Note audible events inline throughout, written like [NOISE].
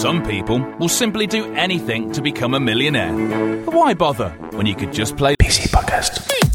Some people will simply do anything to become a millionaire. But why bother when you could just play PC Podcast?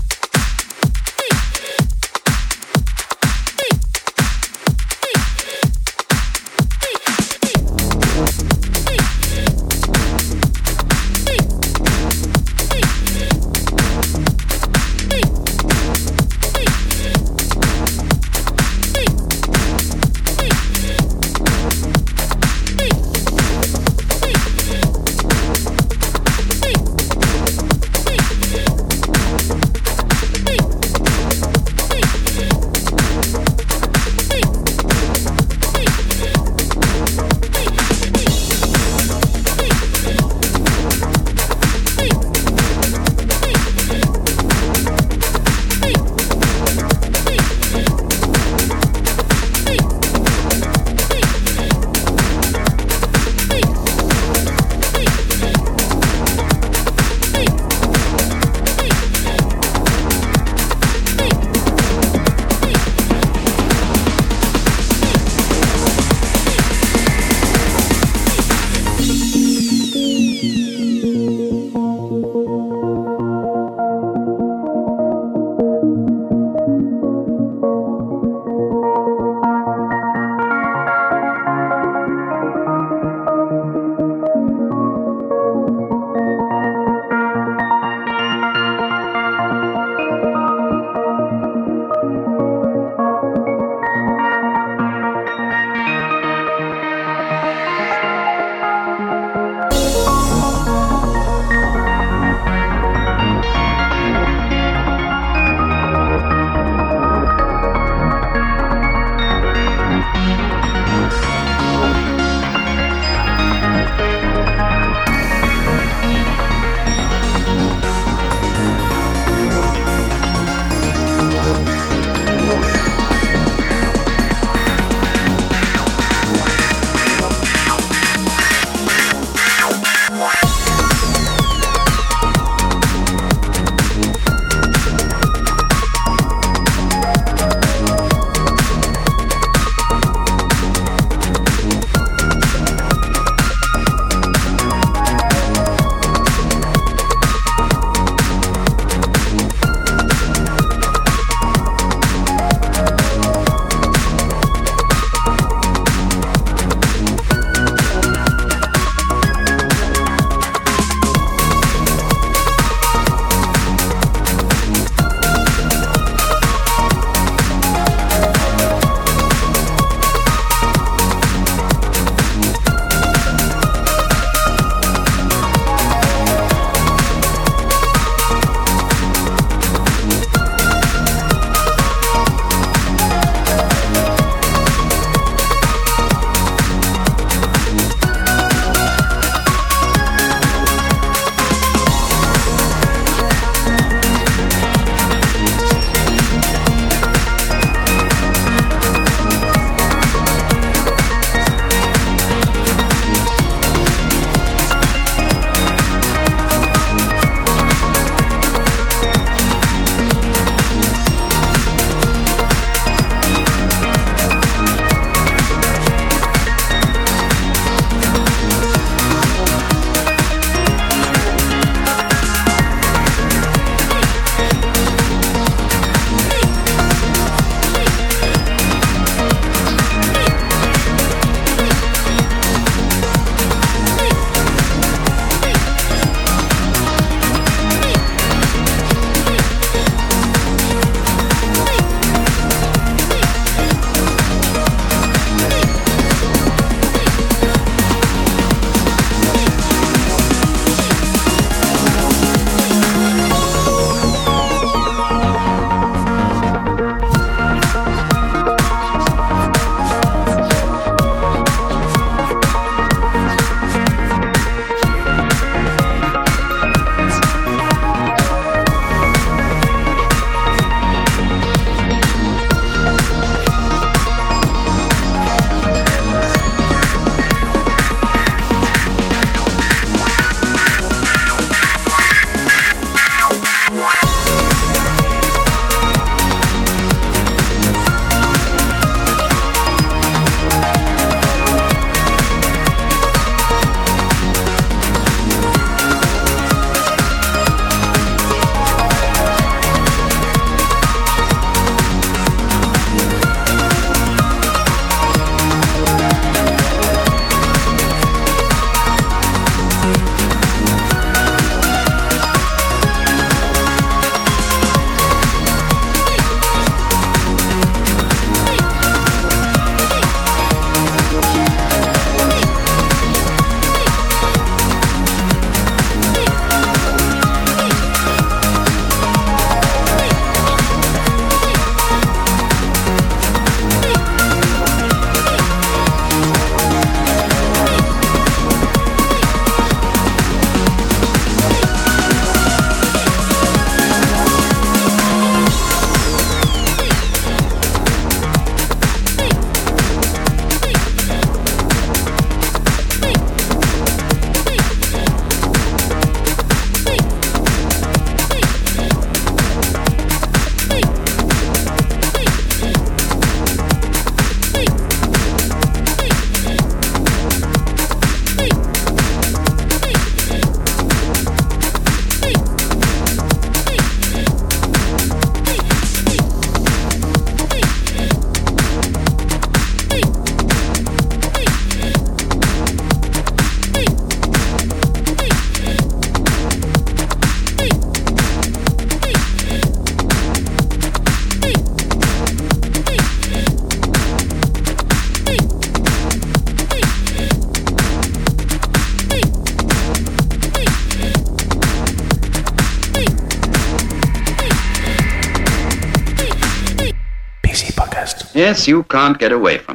Yes, you can't get away from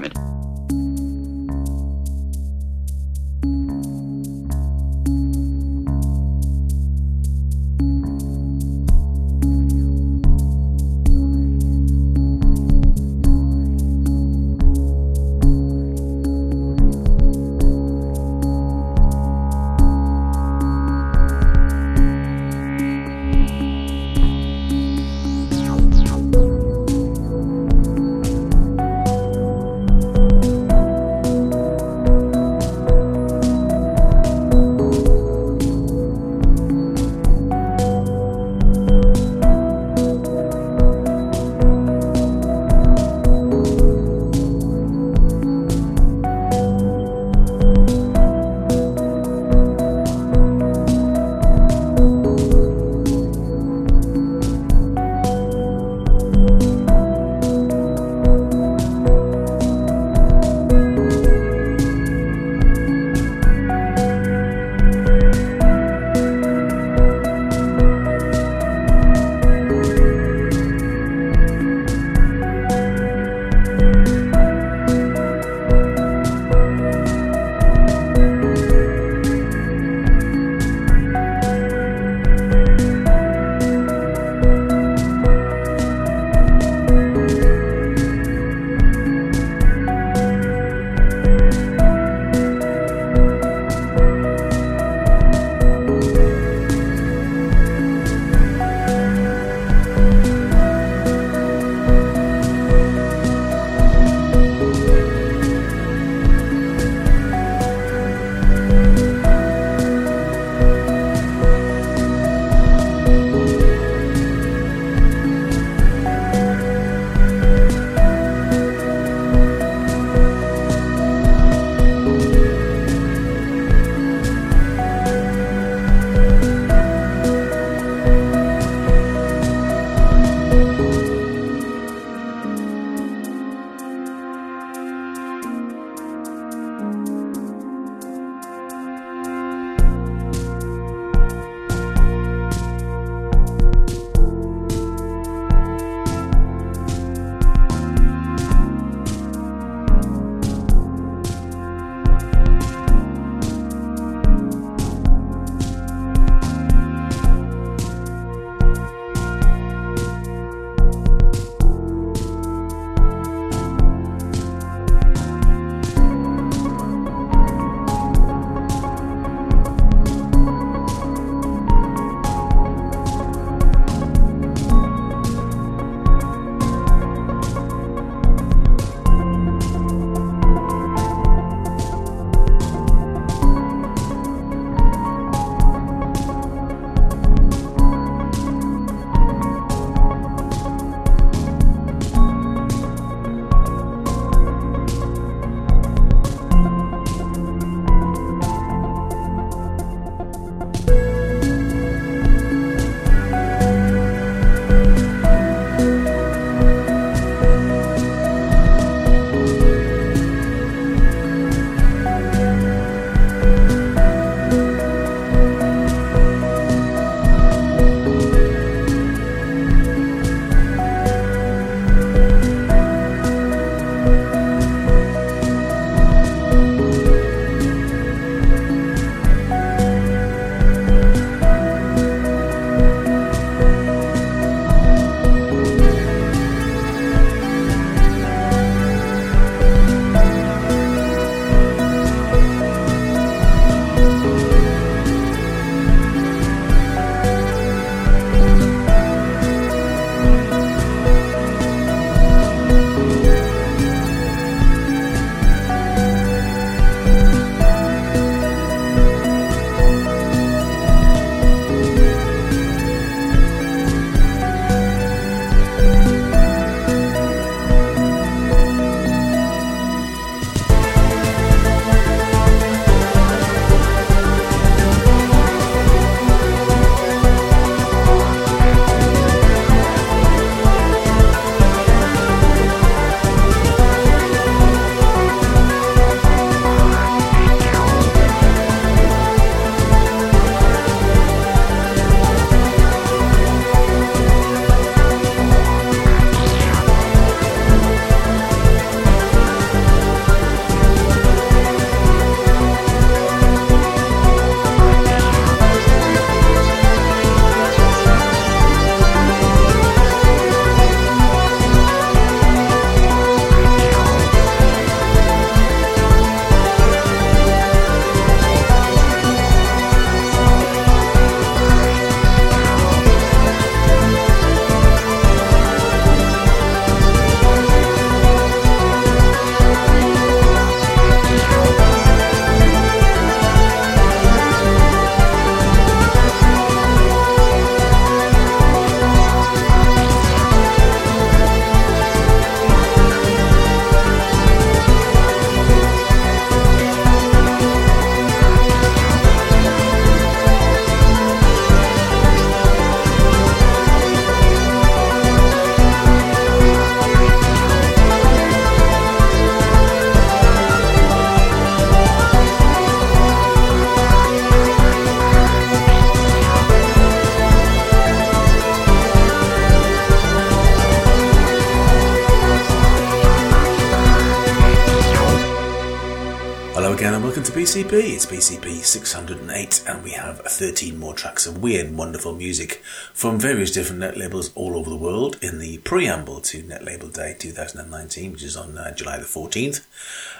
PCP. It's PCP 608, and we have 13 more tracks of weird, wonderful music from various different net labels all over the world in the preamble to Netlabel Day 2019, which is on uh, July the 14th.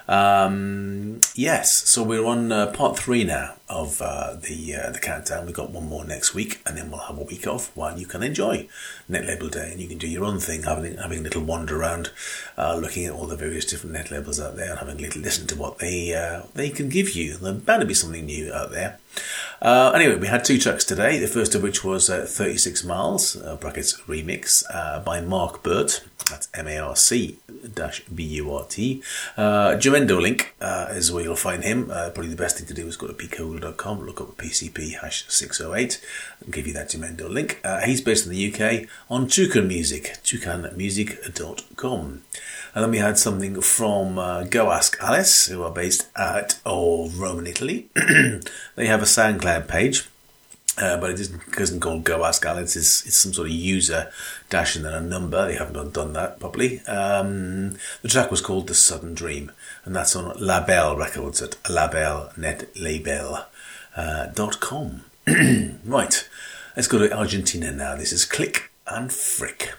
Um, yes, so we're on uh, part three now of uh, the uh, the countdown. We've got one more next week, and then we'll have a week off while you can enjoy Netlabel Day and you can do your own thing, having having a little wander around, uh, looking at all the various different net labels out there, and having a little listen to what they uh, they can give you. Bound to be something new out there. Uh, anyway, we had two tracks today. The first of which was 36 Miles brackets remix by Marc Burt. That's M A R C dash B U R T. Uh, Jamendo link uh, is where you'll find him. Uh, probably the best thing to do is go to pcool.com, look up PCP hash 608, and give you that Jamendo link. Uh, he's based in the UK on Toucan Music, toucanmusic.com. And then we had something from uh, Go Ask Alice, who are based at Rome in Italy. [CLEARS THROAT] they have a SoundCloud page. Uh, but it isn't, isn't called Go Ask Alice. It's, it's some sort of user dash and then a number. They haven't done that properly. Um, the track was called The Sudden Dream, and that's on La Bel Records at labelnetlabel.com. Uh, [CLEARS THROAT] right, let's go to Argentina now. This is Klik and Frik.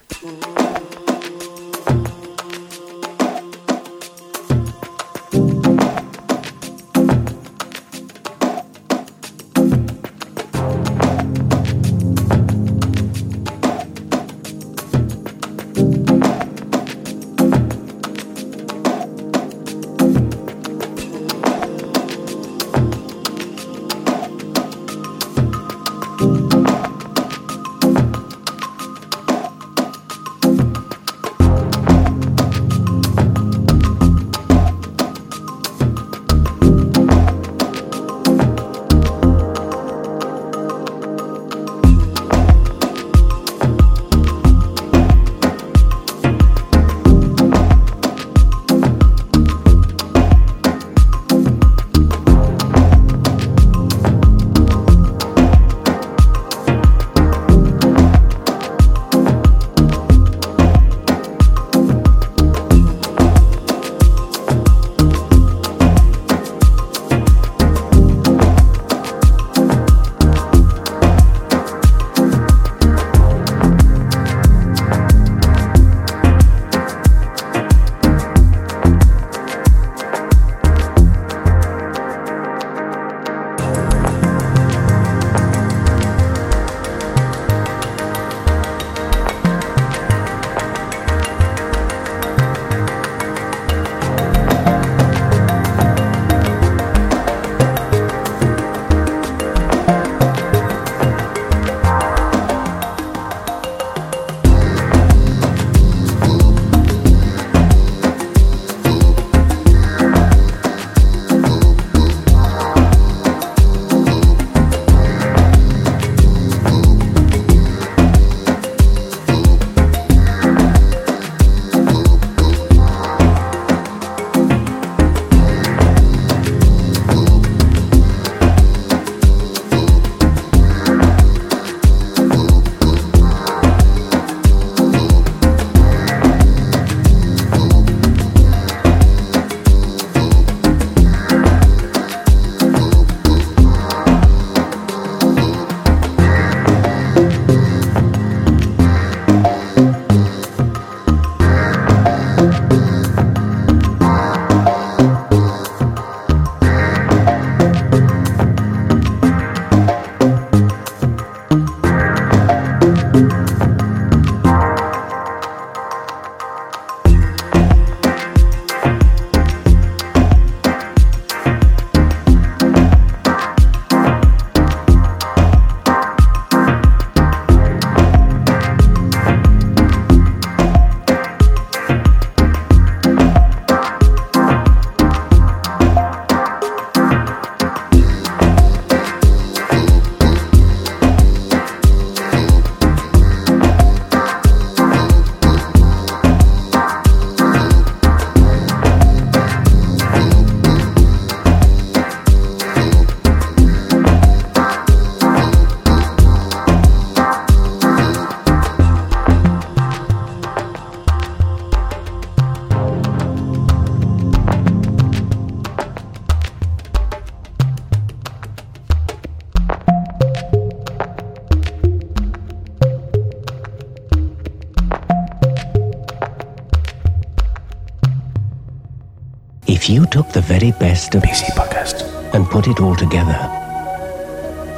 If you took the very best of PC Podcast. and put it all together,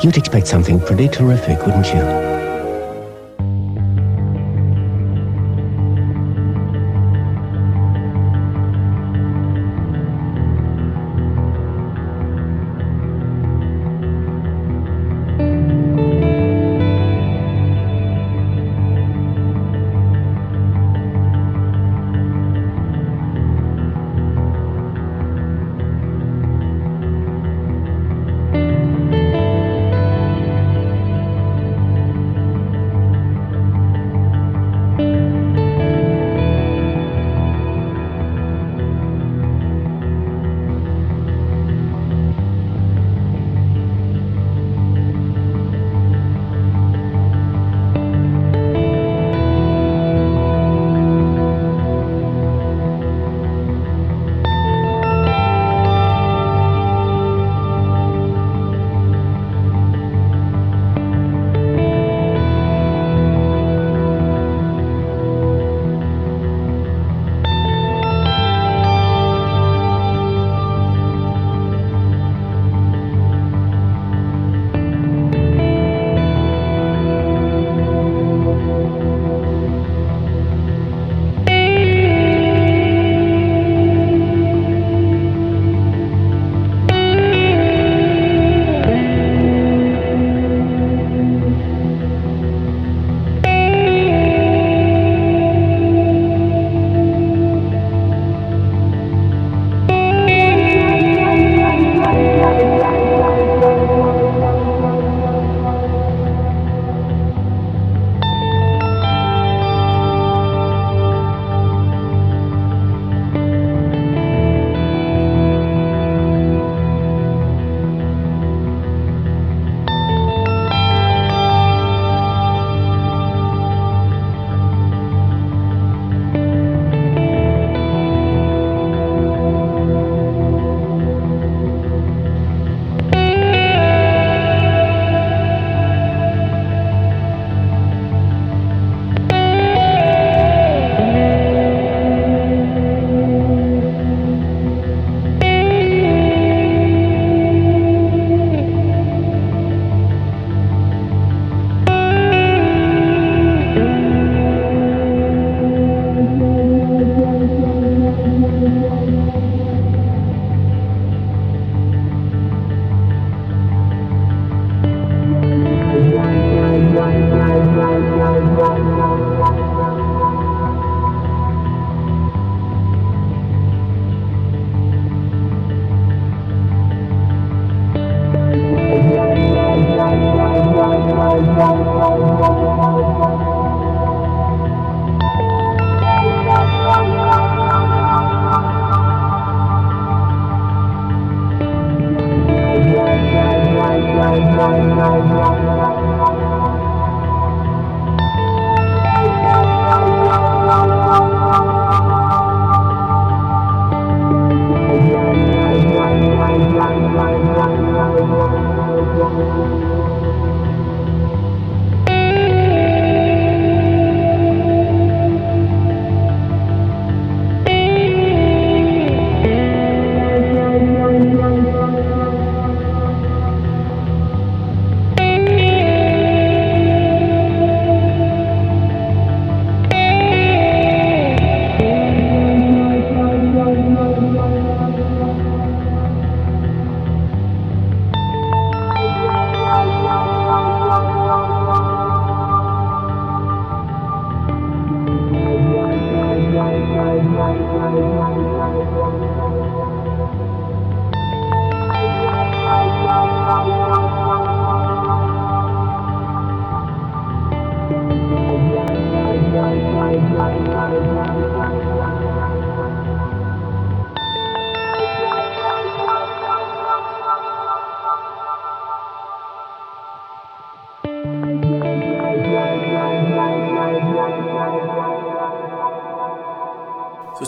you'd expect something pretty terrific, wouldn't you?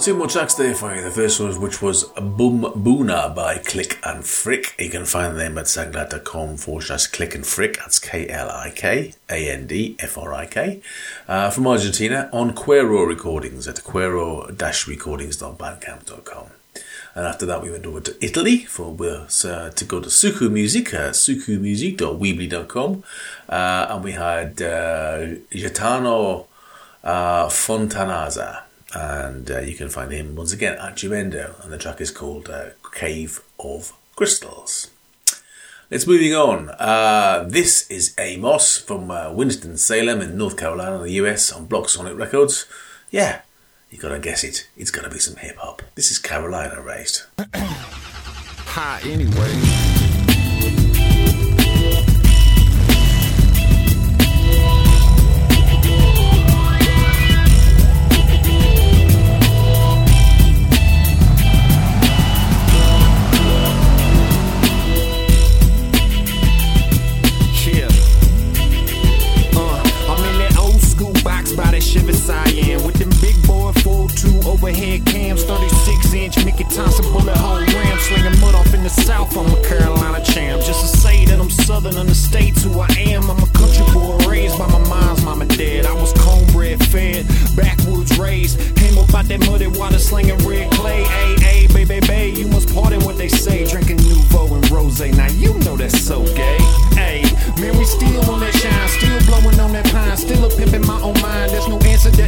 Two more tracks there for you. The first one, which was Bumbuna by Klik and Frik. You can find them at soundcloud.com forward slash Klik and Frik. That's K L I K A N D F R I K. Uh, from Argentina on Quiero Recordings at quiero-recordings.bandcamp.com. And after that, we went over to Italy for uh, to go to Sucu Music, uh, sucumusic.weebly.com. Uh, and we had uh, Gaetano uh, Fontanazza. And uh, you can find him once again at Jamendo. And the track is called uh, Cave of Crystals. Let's moving on. Uh, this is A Moss from uh, Winston-Salem in North Carolina, the US, on Blocsonic Records. Yeah, you gotta guess it. It's gotta be some hip hop. This is Carolina raised. [CLEARS THROAT] Hi, anyway. Mickey Thompson bullet hole ram, slinging mud off in the south. I'm a Carolina champ. Just to say that I'm southern on the states who I am. I'm a country boy raised by my mom's mom and dad. I was cornbread fed, backwoods raised. Came up out that muddy water slinging red clay. Hey, hey, baby, baby, you must pardon what they say. Drinking Nouveau and Rose. Now you know that's so gay. Hey, man, still on that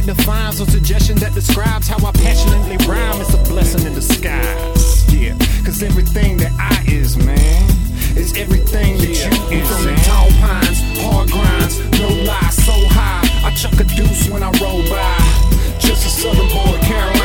defines or suggestion that describes how I passionately rhyme. It's a blessing in disguise. Yeah, cause everything that I is, man, is everything that yeah. you is. From the tall pines, hard grinds, no lie, so high. I chuck a deuce when I roll by. Just a southern boy, Carolina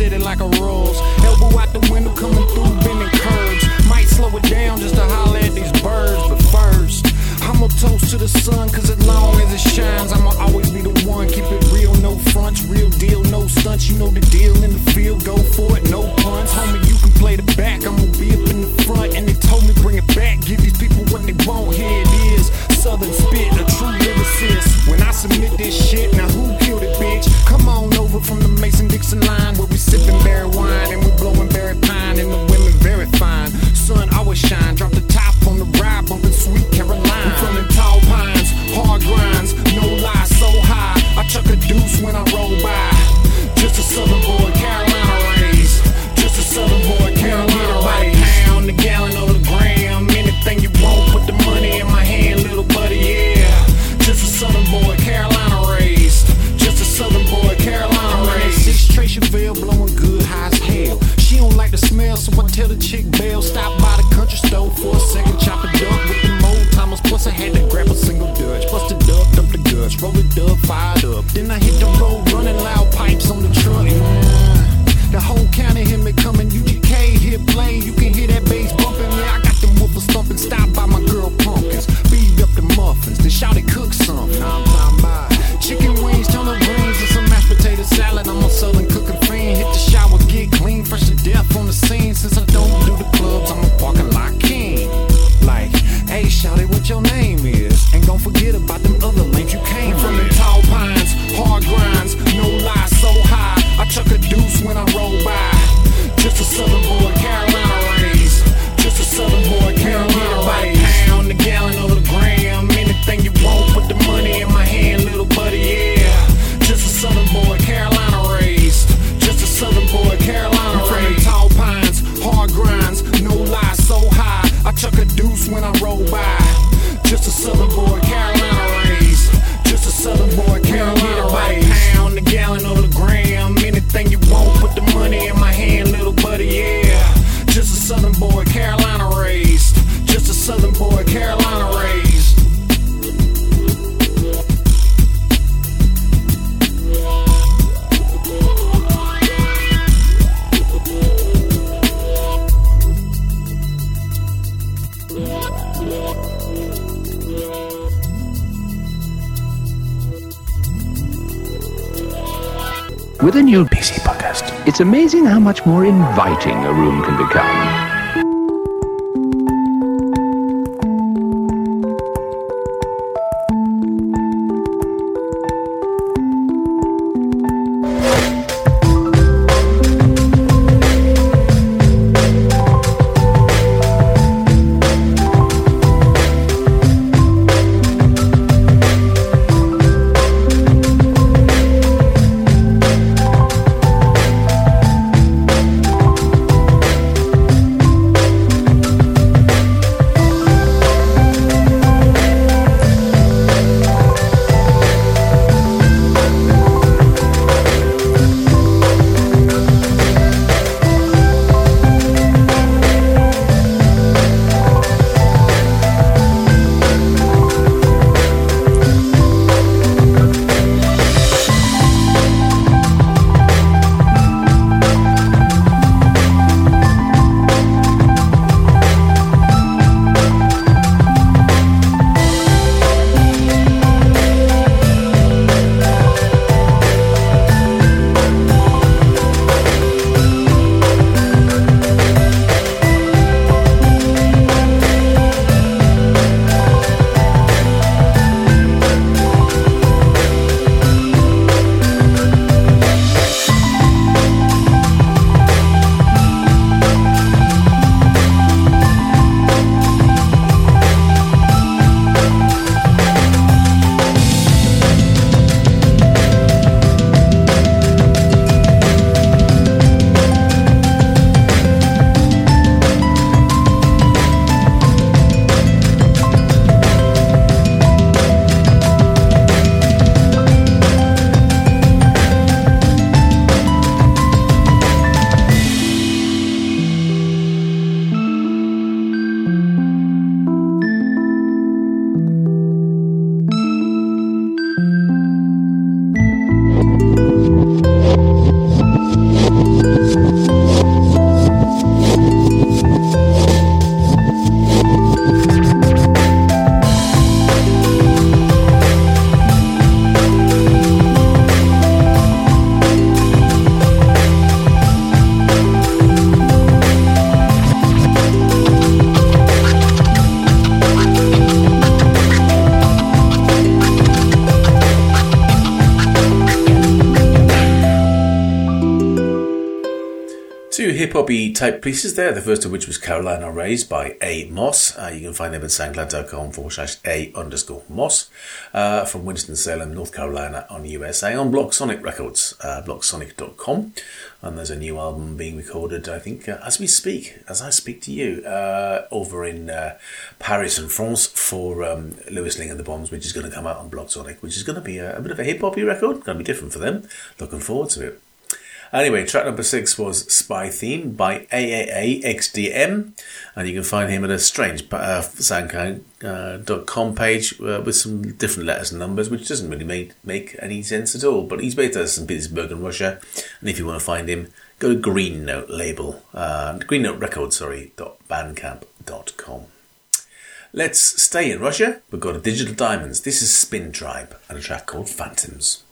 city like a rose. Elbow out the window, coming through, bending curves. Might slow it down just to holler at these birds, but first. I'ma toast to the sun, cause as long as it shines, I'ma always be the one. Keep it real, no fronts, real deal, no stunts. You know the deal in the field, go for it, no punts. Homie, you can play the back, I'ma amazing how much more inviting a room can become. Hip hoppy type pieces there. The first of which was Carolina Raised by A Moss. Uh, you can find them at soundcloud.com forward slash A underscore Moss uh, from Winston-Salem, North Carolina on USA on Blocsonic Records, uh, blocsonic.com. And there's a new album being recorded, I think, uh, as we speak, as I speak to you, uh, over in uh, Paris and France for um, Louis Lingg and the Bombs, which is going to come out on Blocsonic, which is going to be a, a bit of a hip hoppy record. Going to be different for them. Looking forward to it. Anyway, track number six was Spy Theme by AAAXDM, and you can find him at a strange uh, soundcloud.com uh, page uh, with some different letters and numbers, which doesn't really make, make any sense at all. But he's based out of St. Petersburg in Russia, and if you want to find him, go to Green Note label, uh, Green Note Record, sorry, bandcamp.com. Let's stay in Russia. We've got a Digital Diamonds. This is Spintribe and a track called Phantoms.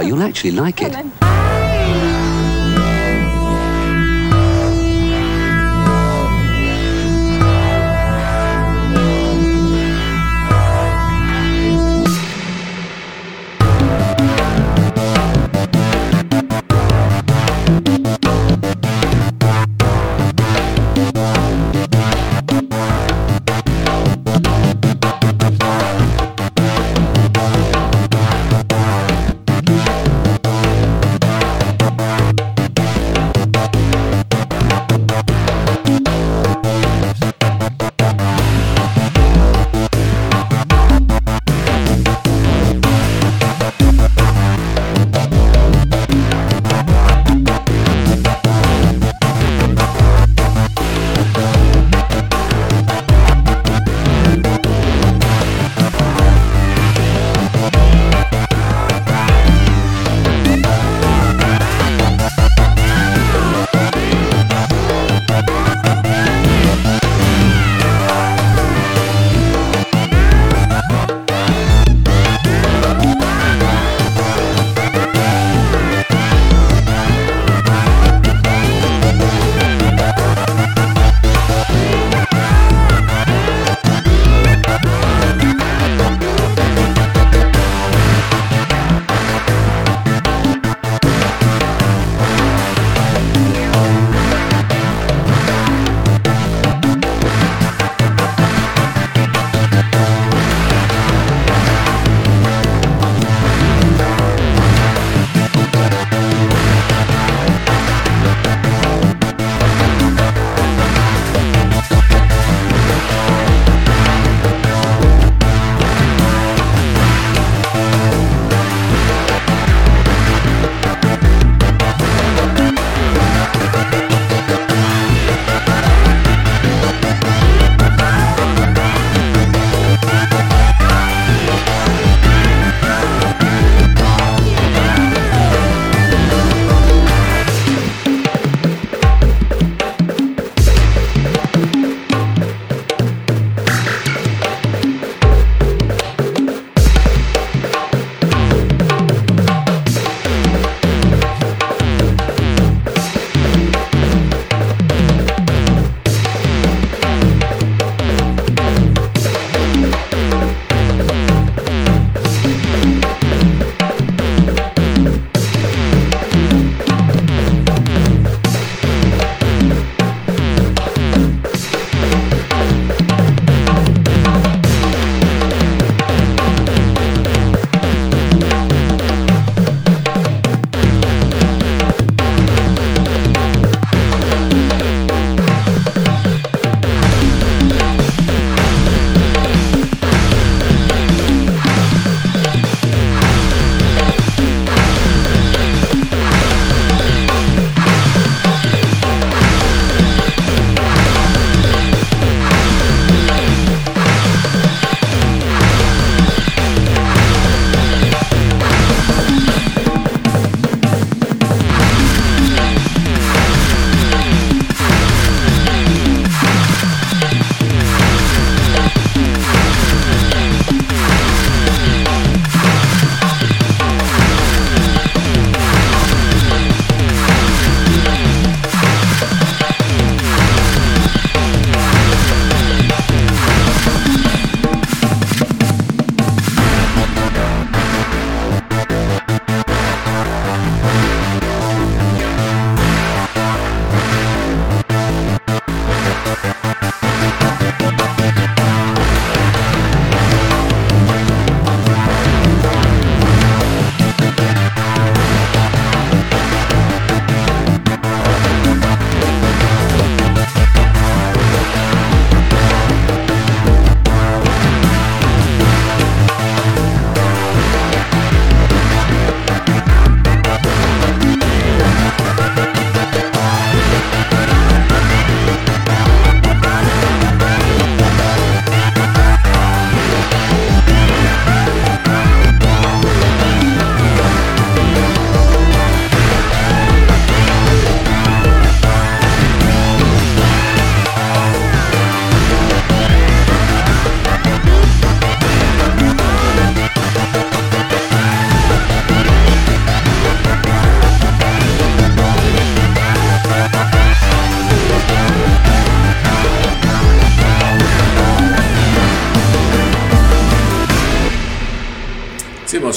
You'll actually like it.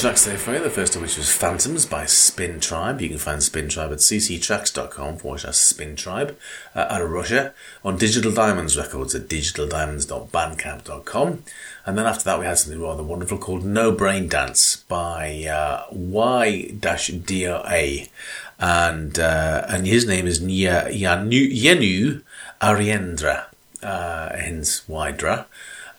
Tracks there for you. The first of which was Phantoms by Spintribe. You can find Spintribe at cctracks.com forward slash Spintribe uh, out of Russia. On Digital Diamonds Records at digitaldiamonds.bandcamp.com. And then after that, we had something rather wonderful called No Brain Dance by uh, Y-DRA. And, uh, and his name is Yenu Ariendra, uh, hence Ydra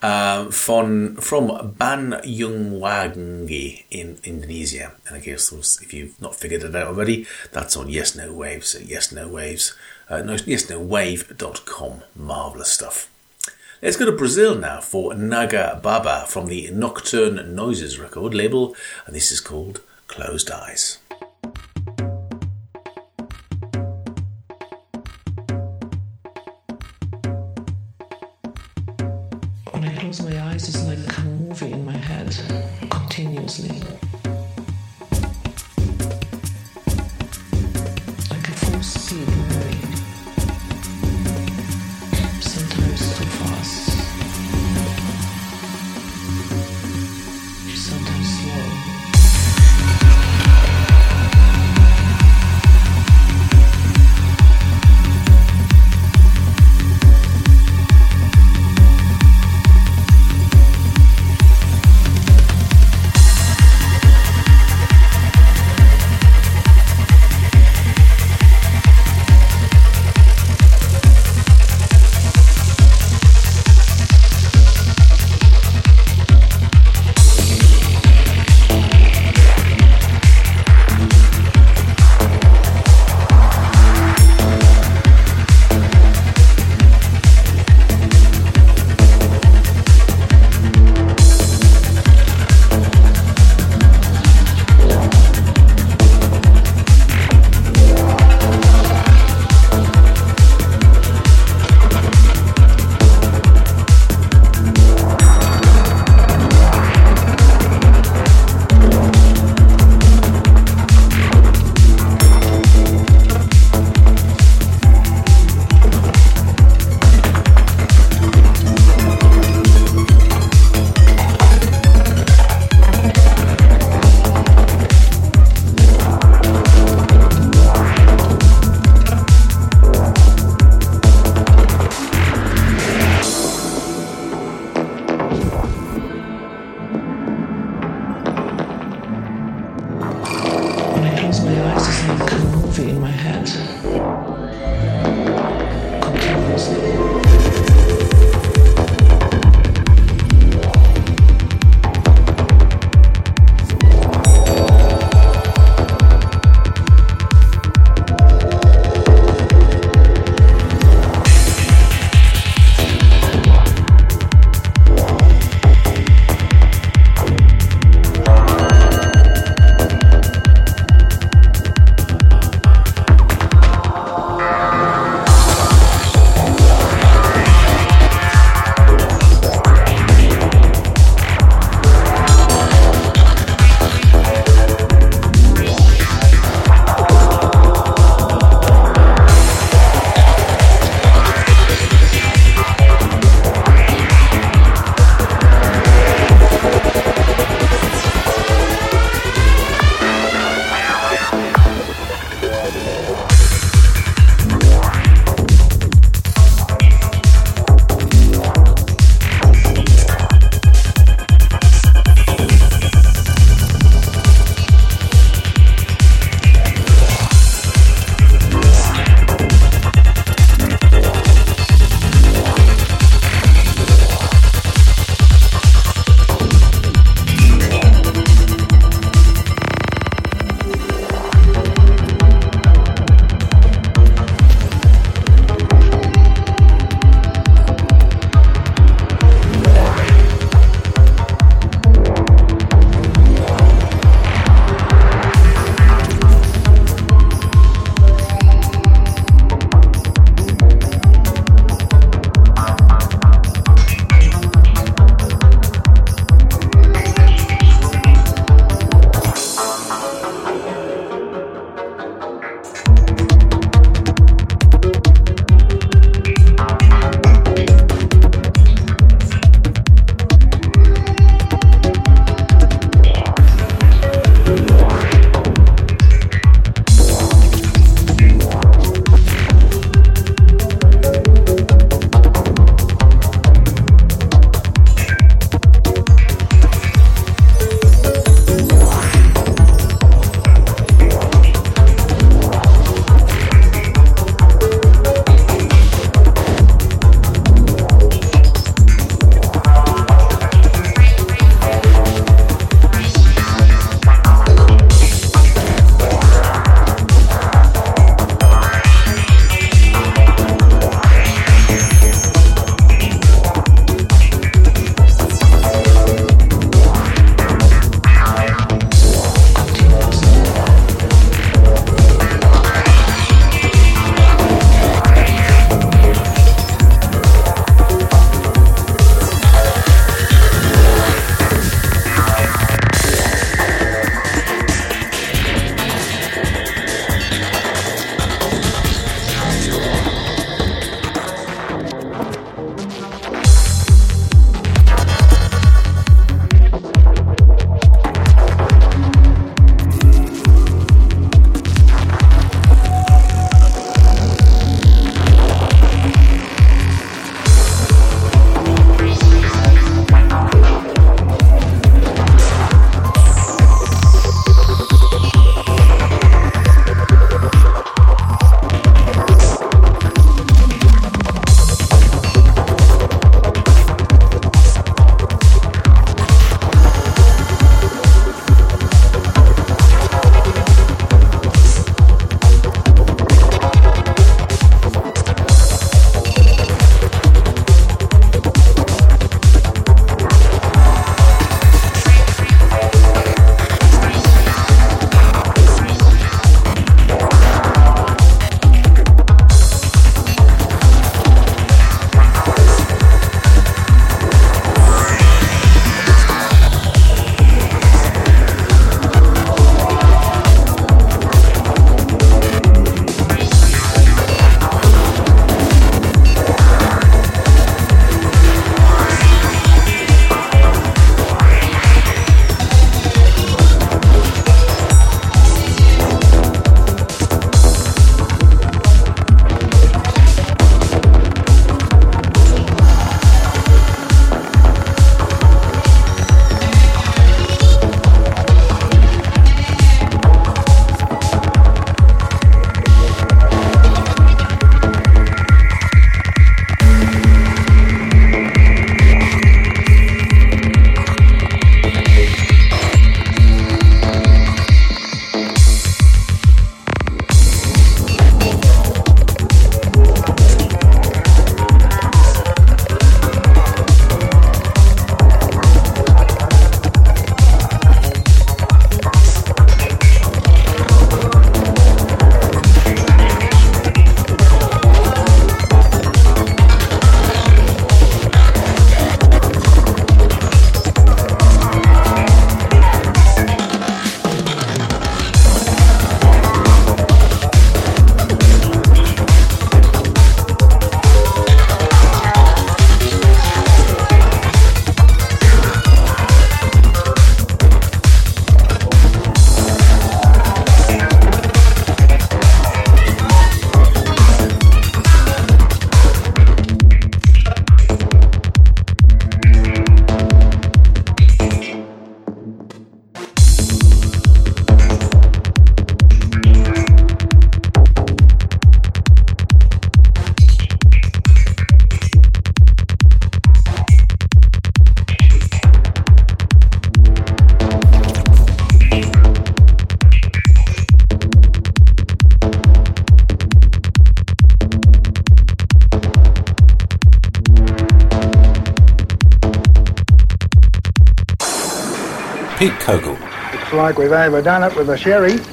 uh, from from Banyuwangi in Indonesia. And I guess if you've not figured it out already, that's on Yes No Waves. Yes No Waves, uh, no, yesnowave.com. Marvelous stuff. Let's go to Brazil now for Naga Baba from the Nocturne Noises record label, and this is called Closed Eyes. Like we've overdone it with the sherry.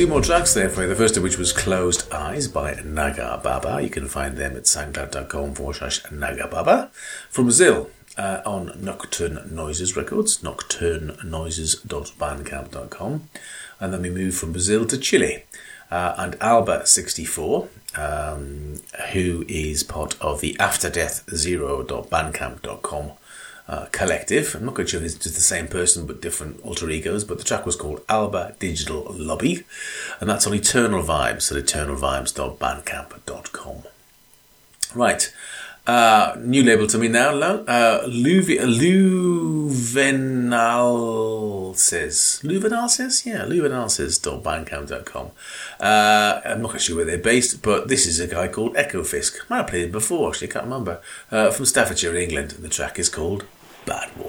Two more tracks there for you. The first of which was Closed Eyes by Naga Baba. You can find them at soundcloud.com forward slash Naga Baba. From Brazil, uh, on Nocturne Noises Records, nocturnenoises.bandcamp.com. And then we move from Brazil to Chile. Uh, and Alba64, um, who is part of the AfterDeathZero.bandcamp.com uh, collective. I'm not quite sure if it's just the same person but different alter egos, but the track was called Alba Digital Lobby, and that's on Eternal Vibes at eternalvibes.bandcamp.com. Right. Uh, new label to me now. Uh, Luvi- Luvenal says. Lluevenalces? Yeah, Lluevenalces.bandcamp.com. Uh, I'm not quite sure where they're based, but this is a guy called Eko Fisk. Might have played him before, actually, I can't remember. Uh, from Staffordshire, England. And the track is called Water.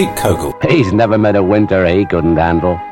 Pete Kogel. He's never met a winter eh, he couldn't handle.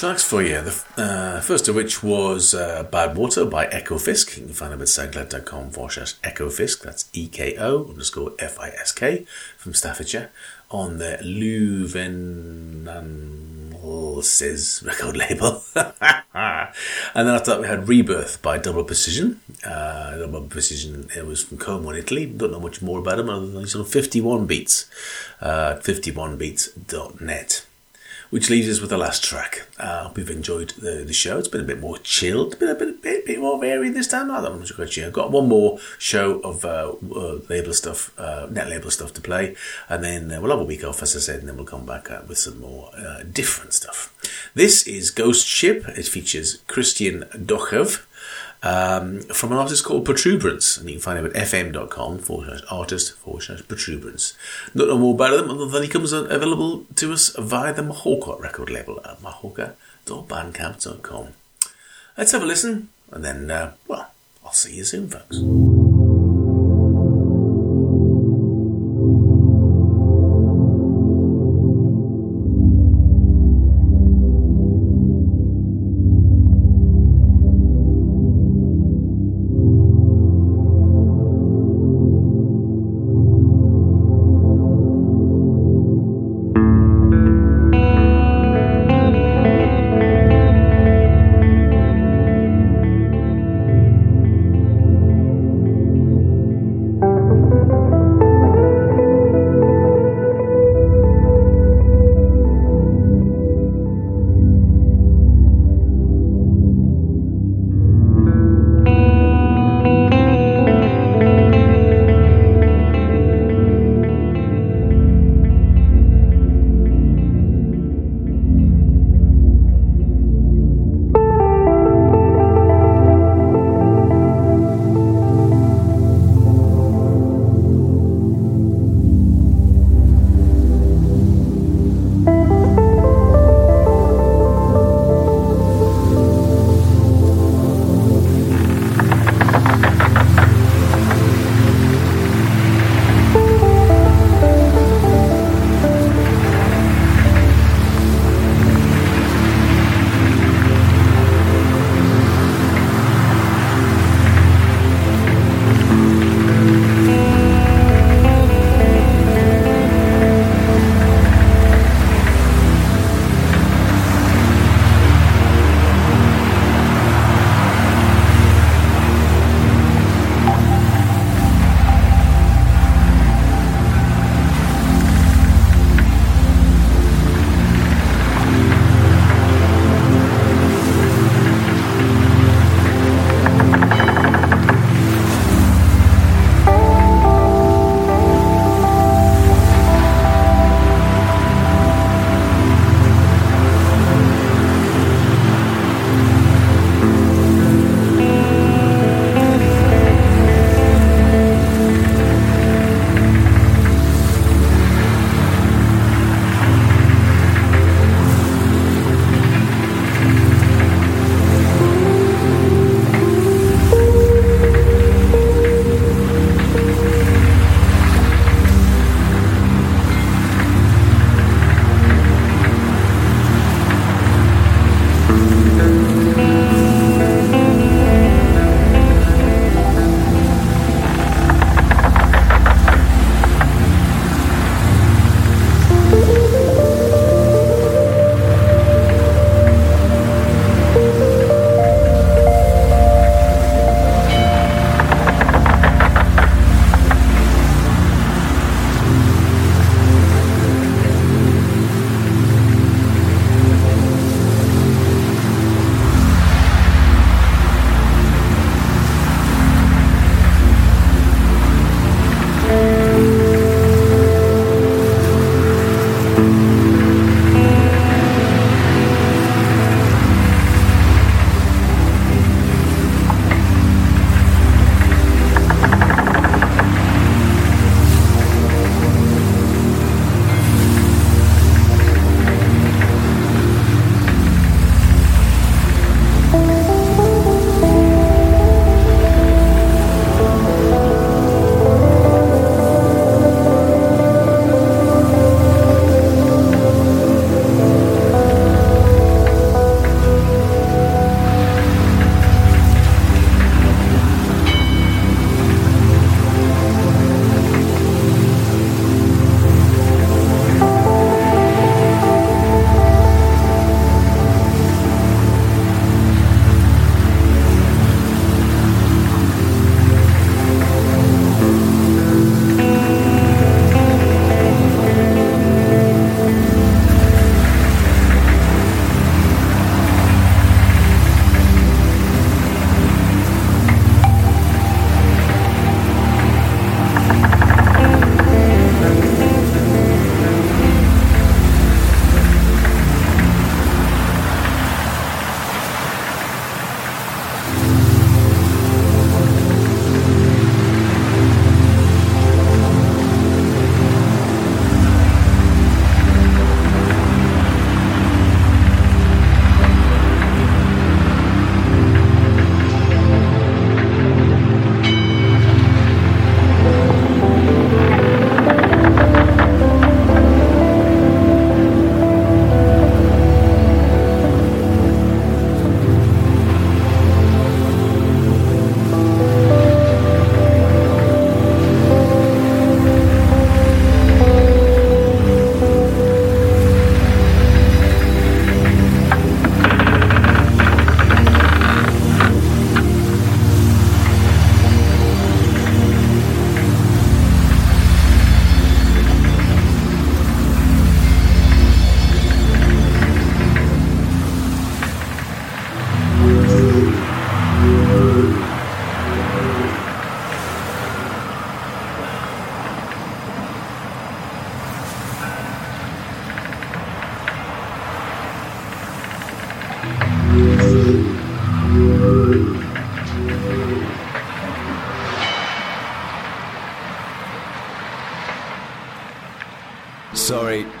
Tracks for you. The uh, first of which was uh, Bad Water by Eko Fisk. You can find them at soundcloud.com forward slash Eko Fisk. That's E K O underscore F I S K from Staffordshire on the Lluevenalces record label. [LAUGHS] and then after that, we had Rebirth by Double Precision. Uh, Double Precision, it was from Como in Italy. Don't know much more about him other than he's on 51 beats. Uh, 51beats.net. which leaves us with the last track. Uh, you've enjoyed the, the show. It's been a bit more chilled, been a bit, bit, bit more varied this time. I don't know I've got one more show of uh, uh, label stuff, uh, net label stuff to play, and then uh, we'll have a week off, as I said, and then we'll come back uh, with some more different stuff. This is Ghost Ship. It features Kristian Dochev um, from an artist called Protuberance, and you can find him at fm.com forward slash artist forward slash Protuberance. Not know more about him other than he comes available to us via the Mahorka record label at mahorka.bandcamp.com. Let's have a listen, and then, uh, well, I'll see you soon, folks.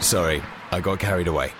Sorry, I got carried away.